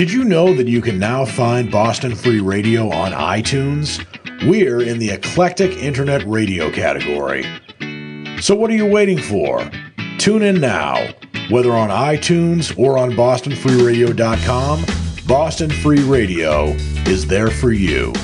Did you know that you can now find Boston Free Radio on iTunes? We're in the eclectic internet radio category. So what are you waiting for? Tune in now. Whether on iTunes or on bostonfreeradio.com, Boston Free Radio is there for you.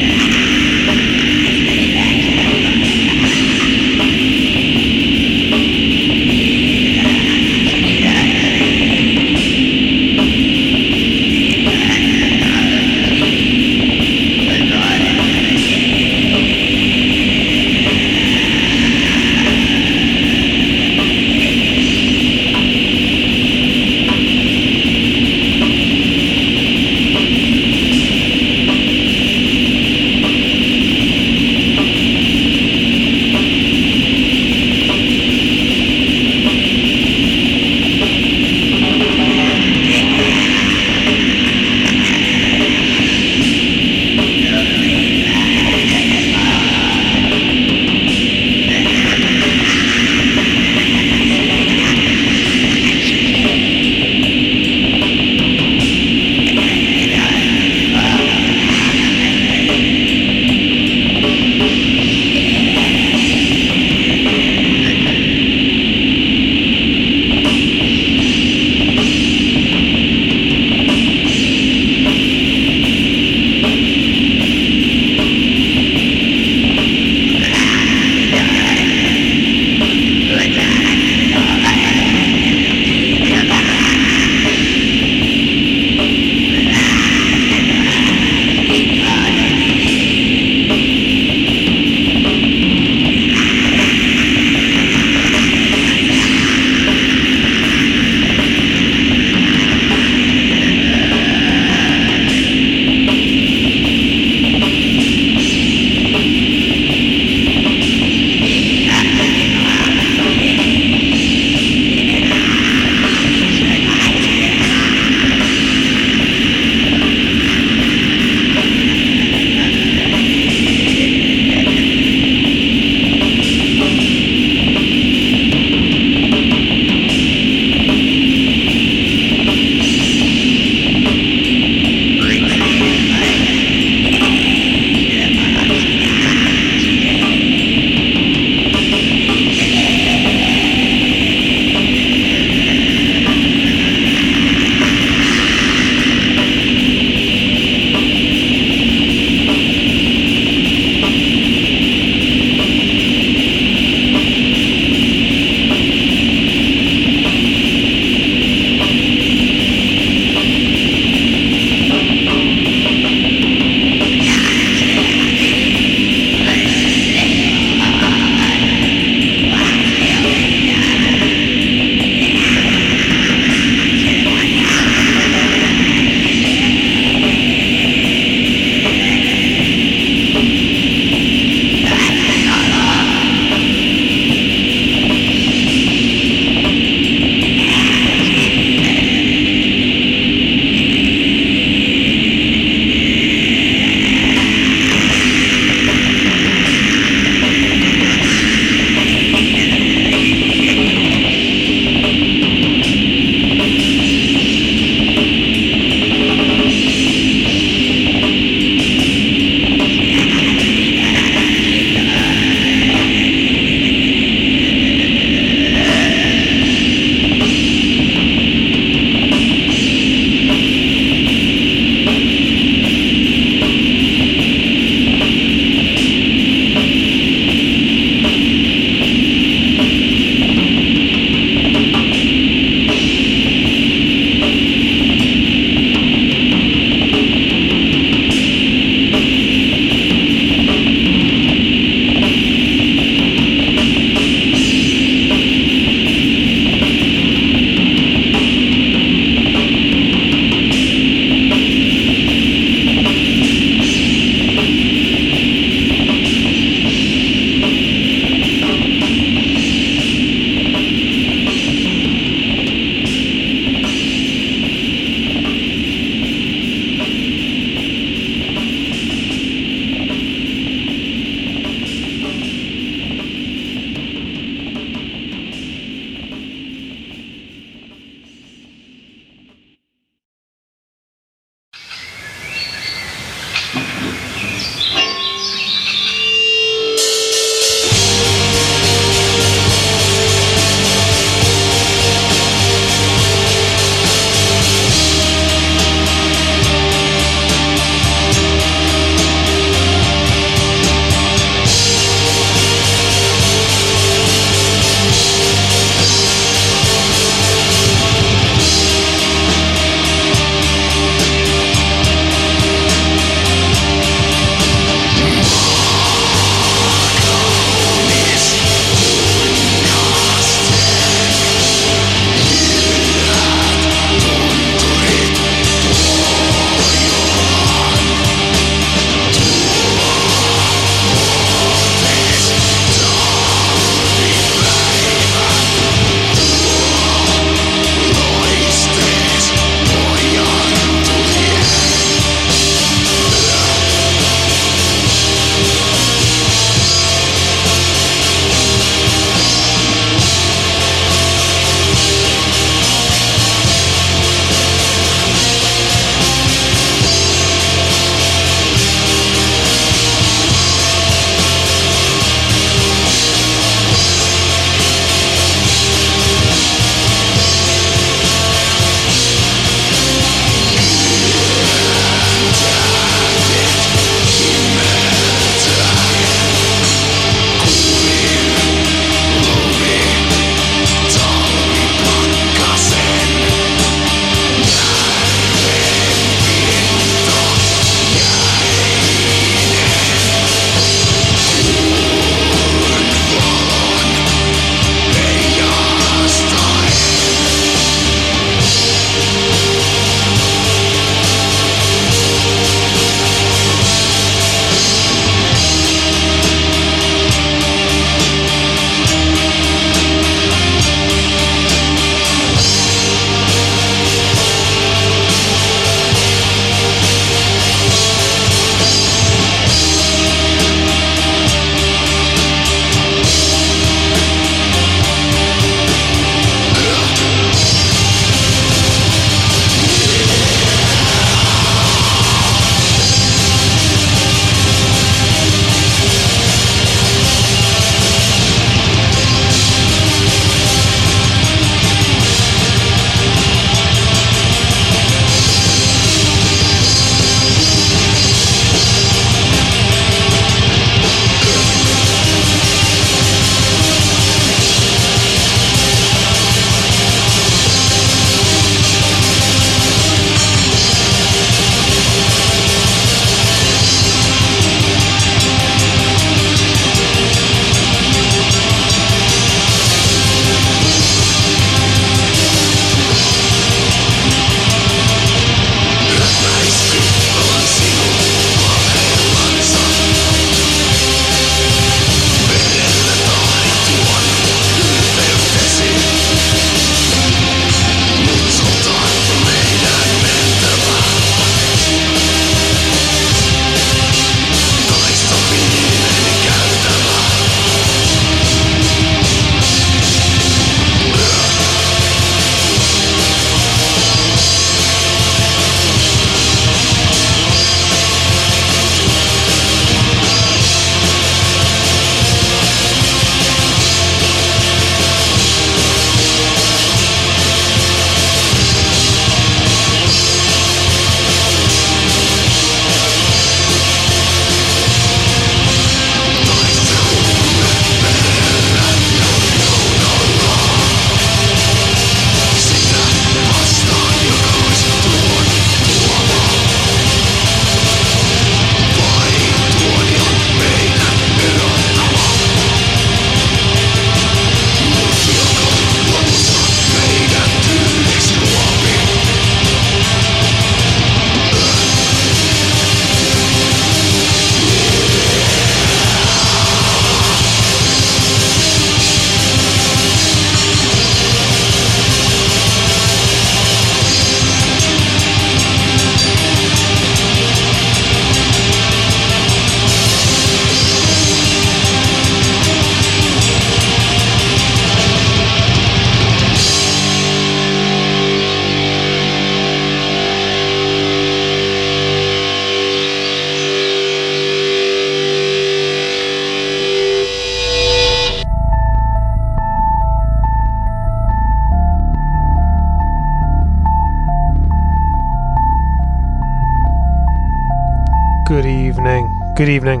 Good evening.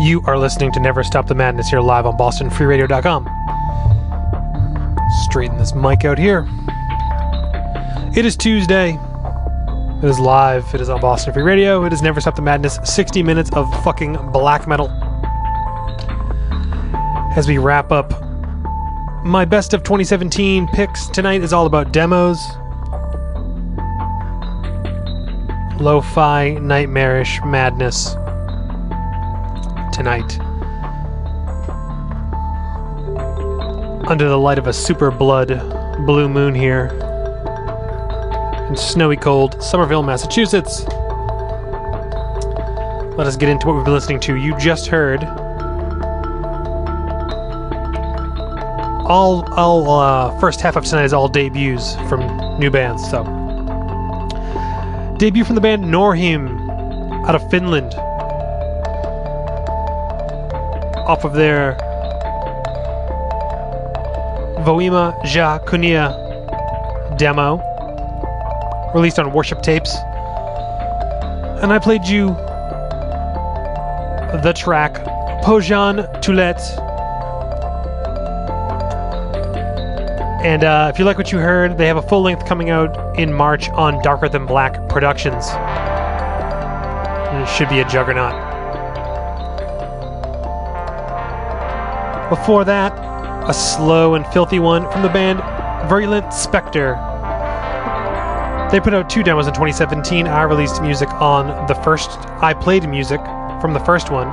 You are listening to Never Stop the Madness here live on BostonFreeRadio.com. Straighten this mic out here. It is Tuesday. It is live. It is on Boston Free Radio. It is Never Stop the Madness. 60 minutes of fucking black metal. As we wrap up my best of 2017 picks tonight is all about demos. Lo fi nightmarish madness tonight. Under the light of a super blood blue moon here in snowy cold Somerville, Massachusetts. Let us get into what we've been listening to. You just heard all all uh, first half of tonight is all debuts from new bands. So debut from the band Norheim out of Finland, off of their Voima Ja Kunnia demo, released on Worship Tapes, and I played you the track Pojan Tulet And uh, if you like what you heard, they have a full length coming out in March on Darker Than Black Productions. And it should be a juggernaut. Before that, a slow and filthy one from the band Virulent Spectre. They put out two demos in 2017. I released music on the first. I played music from the first one.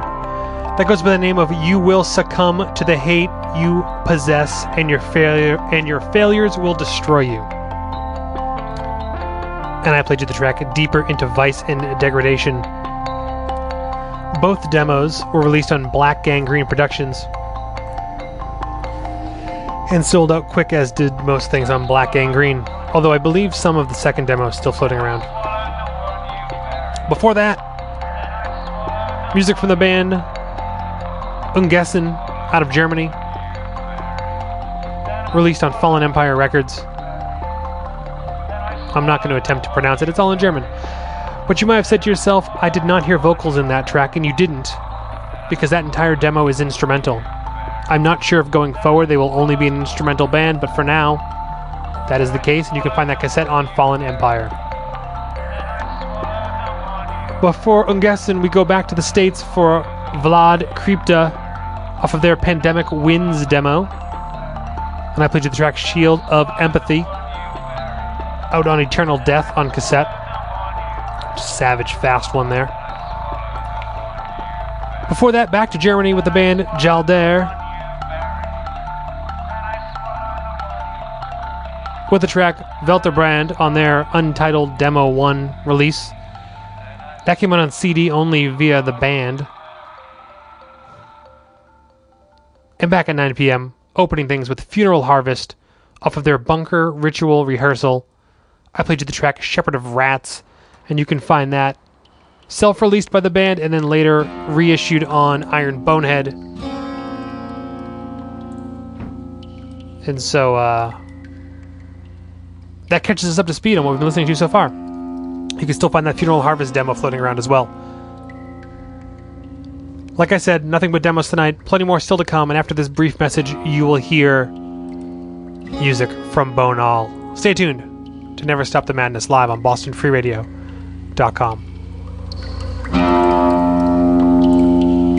That goes by the name of You Will Succumb to the Hate you possess and your failure and your failures will destroy you. And I played you the track Deeper into Vice and Degradation. Both demos were released on Black Gangrene Productions and sold out quick as did most things on Black Gangrene, although I believe some of the second demo is still floating around. Before that, music from the band Ungessen out of Germany released on Fallen Empire Records. I'm not going to attempt to pronounce it, it's all in German. But you might have said to yourself, I did not hear vocals in that track, and you didn't, because that entire demo is instrumental. I'm not sure if going forward they will only be an instrumental band, but for now, that is the case, and you can find that cassette on Fallen Empire. Before Ungessen, we go back to the States for Vlad Krypta off of their Pandemic Winds demo and I played you the track Shield of Empathy out on Eternal Death on cassette. Savage, fast one there. Before that, back to Germany with the band Jalder with the track Welterbrand on their untitled Demo 1 release. That came out on CD only via the band. And back at 9 p.m., opening things with Funeral Harvest off of their Bunker Ritual Rehearsal. I played you the track Shepherd of Rats, and you can find that self released by the band and then later reissued on Iron Bonehead. And so, uh, that catches us up to speed on what we've been listening to so far. You can still find that Funeral Harvest demo floating around as well. Like I said, nothing but demos tonight. Plenty more still to come. And after this brief message, you will hear music from Bonal. Stay tuned to Never Stop the Madness live on BostonFreeRadio.com.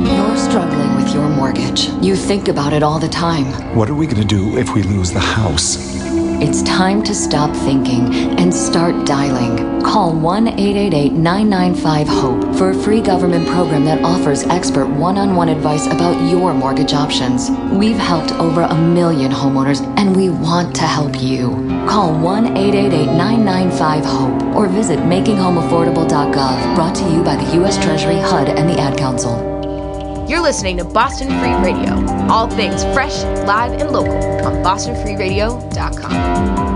You're struggling with your mortgage. You think about it all the time. What are we going to do if we lose the house? It's time to stop thinking and start dialing. Call 1 888 995 HOPE for a free government program that offers expert one on one advice about your mortgage options. We've helped over a million homeowners and we want to help you. Call 1 888 995 HOPE or visit makinghomeaffordable.gov. Brought to you by the U.S. Treasury, HUD, and the Ad Council. You're listening to Boston Free Radio. All things fresh, live, and local on bostonfreeradio.com.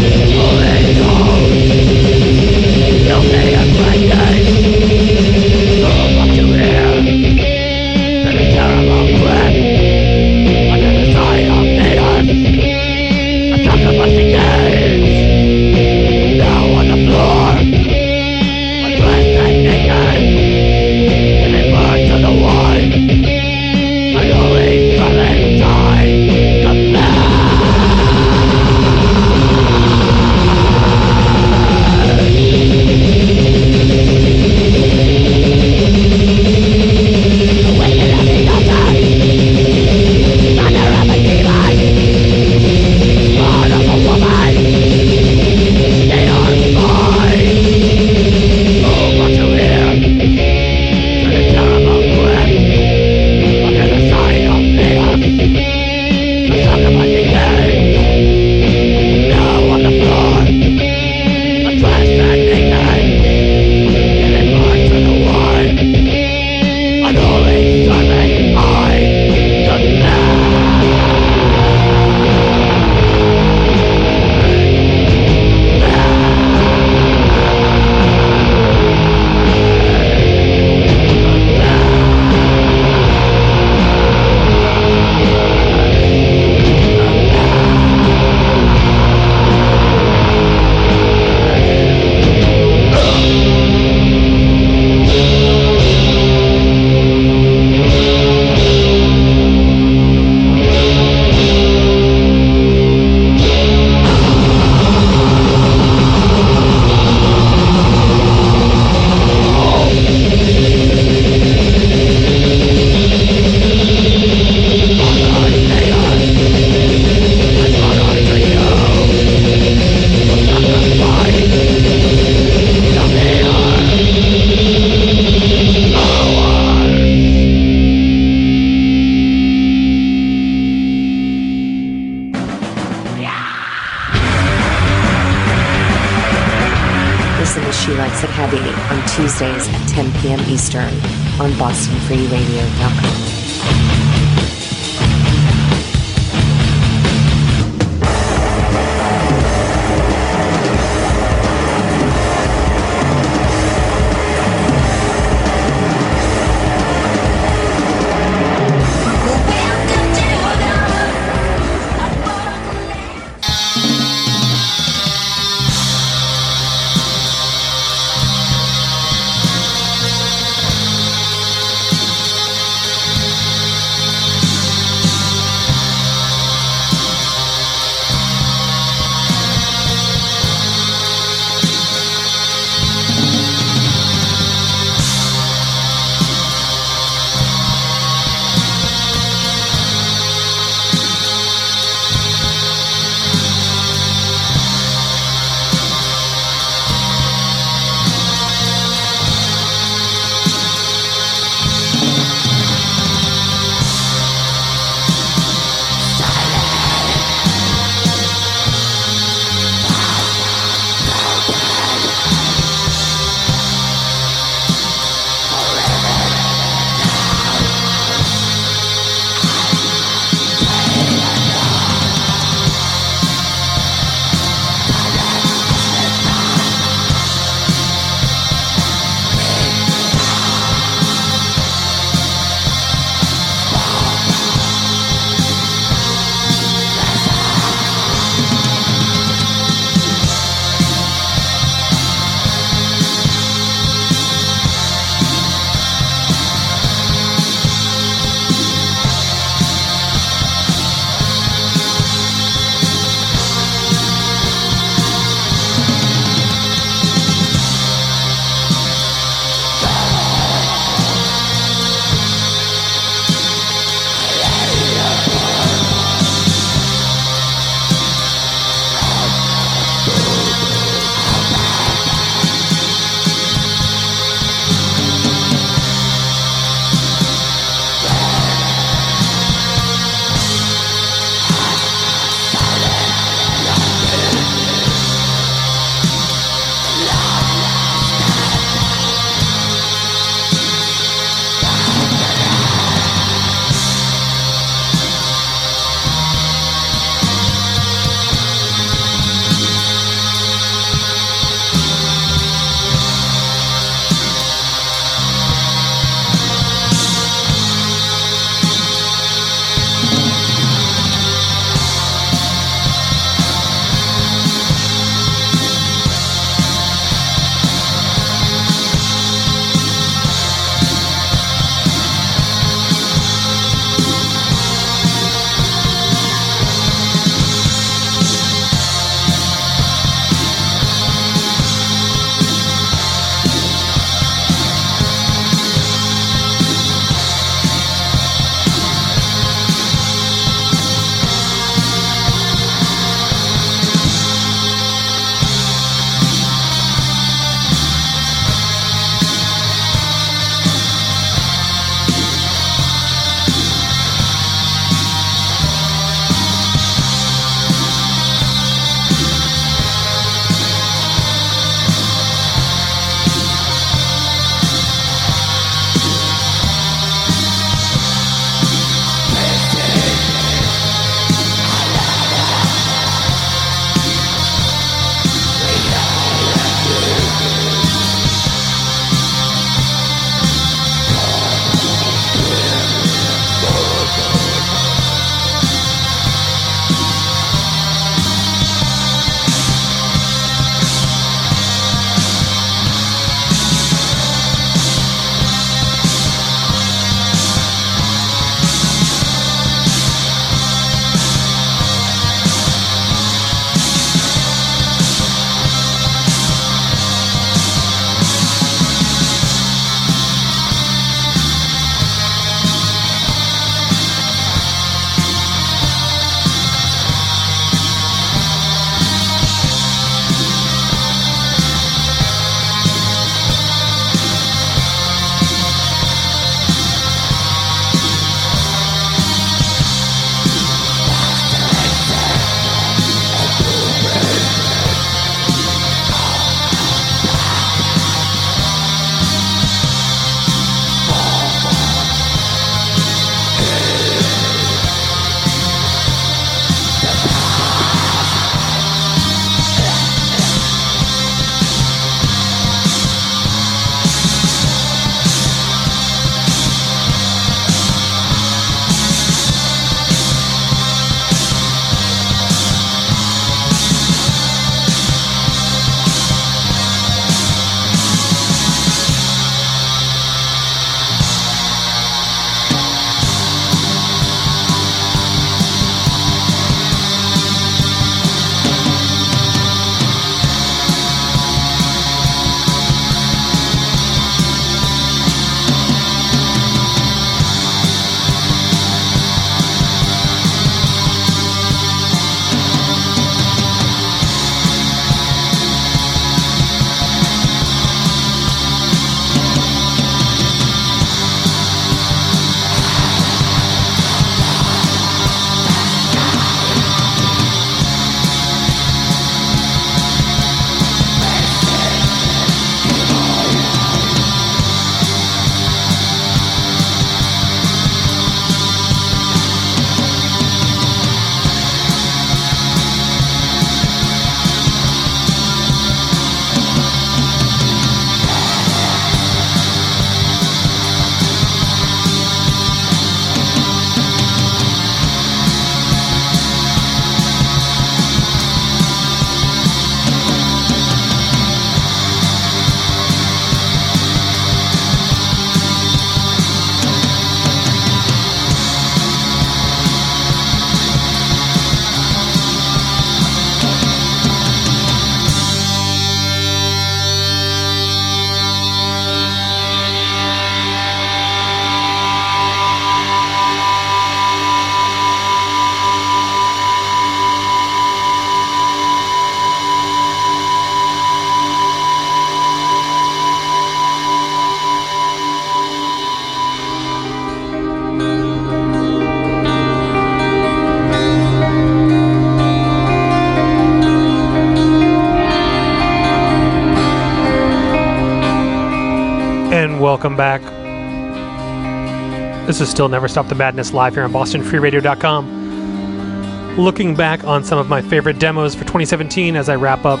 This is still Never Stop the Madness live here on BostonFreeRadio.com. Looking back on some of my favorite demos for 2017 as I wrap up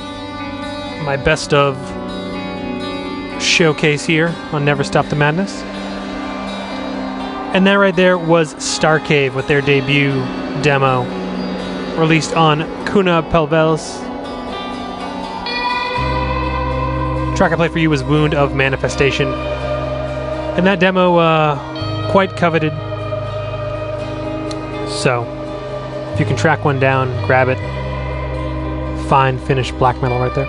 my best of showcase here on Never Stop the Madness. And that right there was Starcave with their debut demo, released on Kuna Pelvelis. Track I played for you was Wound of Manifestation. And that demo, uh, quite coveted. So, if you can track one down, grab it. Fine finished black metal right there.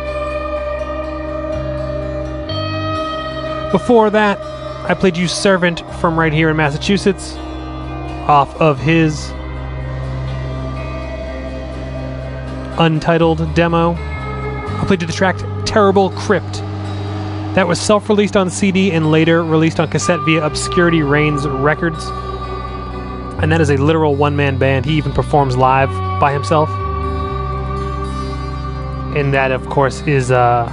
Before that, I played you Servant from right here in Massachusetts off of his untitled demo. I played you the track Terrible Crypt. That was self released on CD and later released on cassette via Obscurity Reigns Records. And that is a literal one man band. He even performs live by himself. And that, of course, is uh,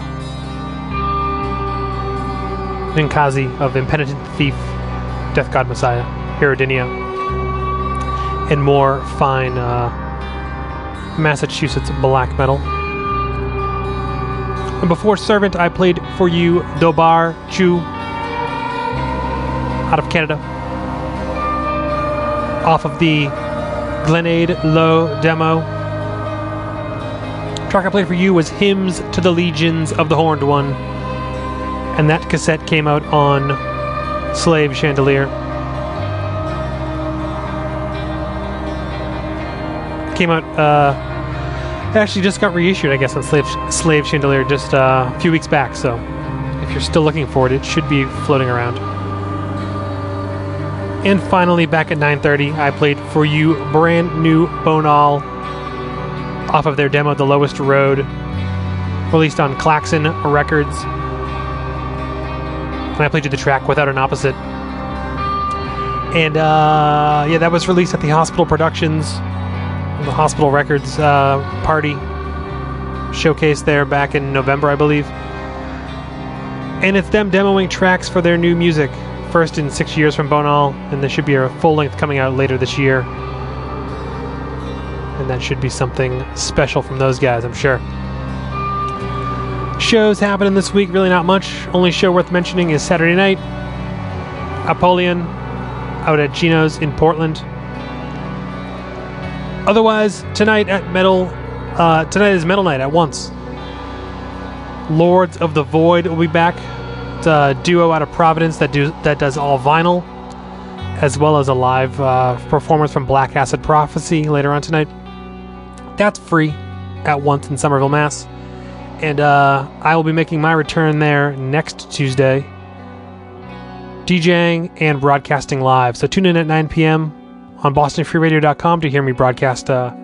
Ninkazi of Impenitent Thief, Death God Messiah, Herodynia, and more fine uh, Massachusetts black metal. And before Servant, I played for you Dobar Chu out of Canada off of the Glenade Low demo. track I played for you was Hymns to the Legions of the Horned One and that cassette came out on Slave Chandelier. Came out, uh, actually just got reissued, I guess, on Slave, Slave Chandelier just uh, a few weeks back, so if you're still looking for it, it should be floating around. And finally, back at 9.30, I played for you brand new Bonal off of their demo, The Lowest Road, released on Klaxon Records and I played you the track without an opposite. And uh, yeah, that was released at the Hospital Productions, the Hospital Records uh, party showcase there back in November, I believe. And it's them demoing tracks for their new music, first in six years from Bonal, and there should be a full length coming out later this year. And that should be something special from those guys, I'm sure. Shows happening this week, really not much. Only show worth mentioning is Saturday night. Apollyon out at Gino's in Portland. Otherwise, tonight at Metal, uh, tonight is Metal Night at once. Lords of the Void will be back. It's a duo out of Providence that do that does all vinyl, as well as a live uh, performance from Black Acid Prophecy later on tonight. That's free at once in Somerville, Mass and uh, I will be making my return there next Tuesday, DJing and broadcasting live. So tune in at 9 p.m. on BostonFreeRadio.com to hear me broadcast uh,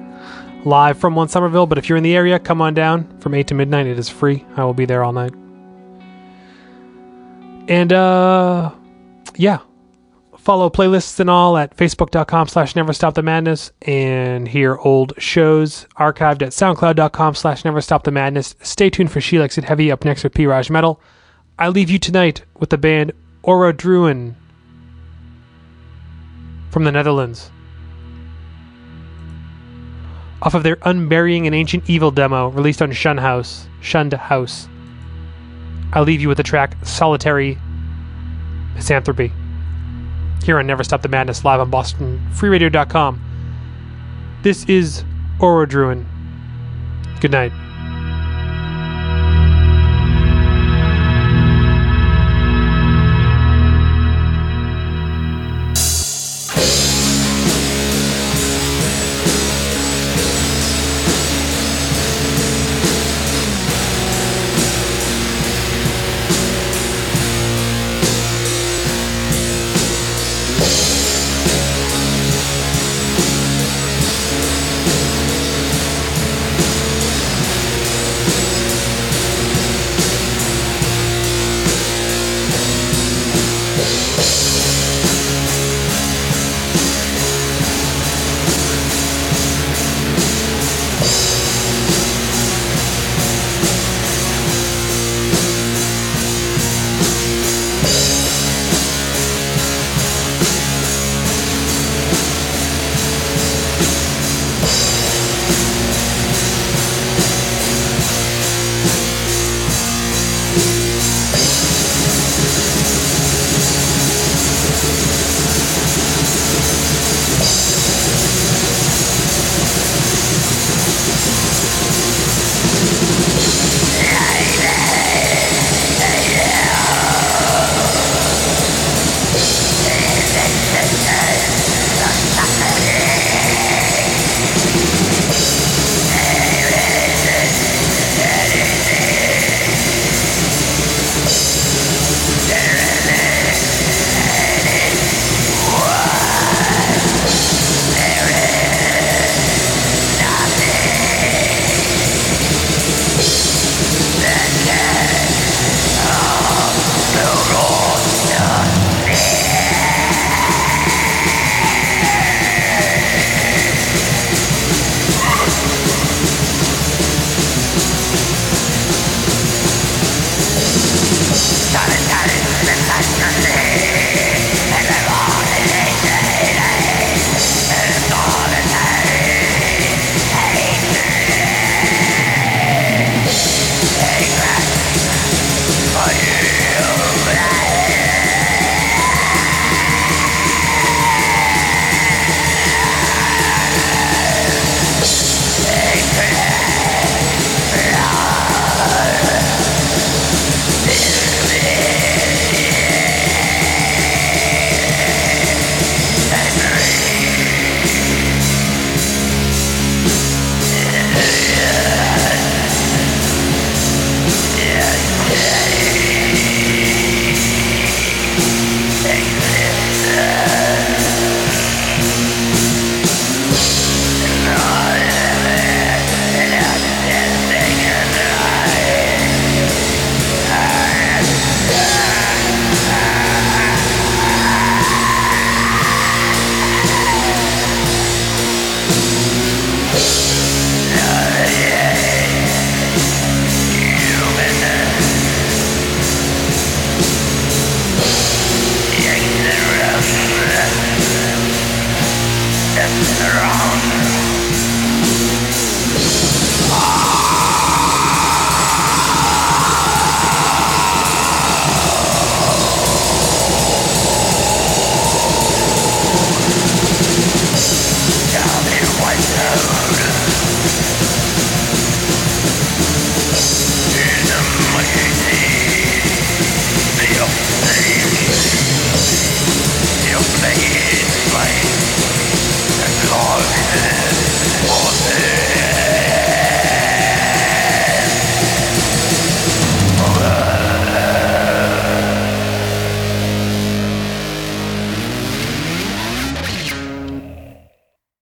live from One Somerville. But if you're in the area, come on down from 8 to midnight. It is free. I will be there all night. And uh, yeah, follow playlists and all at facebook.com slash never stop the madness and hear old shows archived at soundcloud.com slash never stop the madness stay tuned for she likes it heavy up next with p metal i leave you tonight with the band Orodruin from the netherlands off of their unburying an ancient evil demo released on shun house shunned house i'll leave you with the track solitary misanthropy here on Never Stop the Madness live on BostonFreeRadio.com. This is Orodruin. Good night.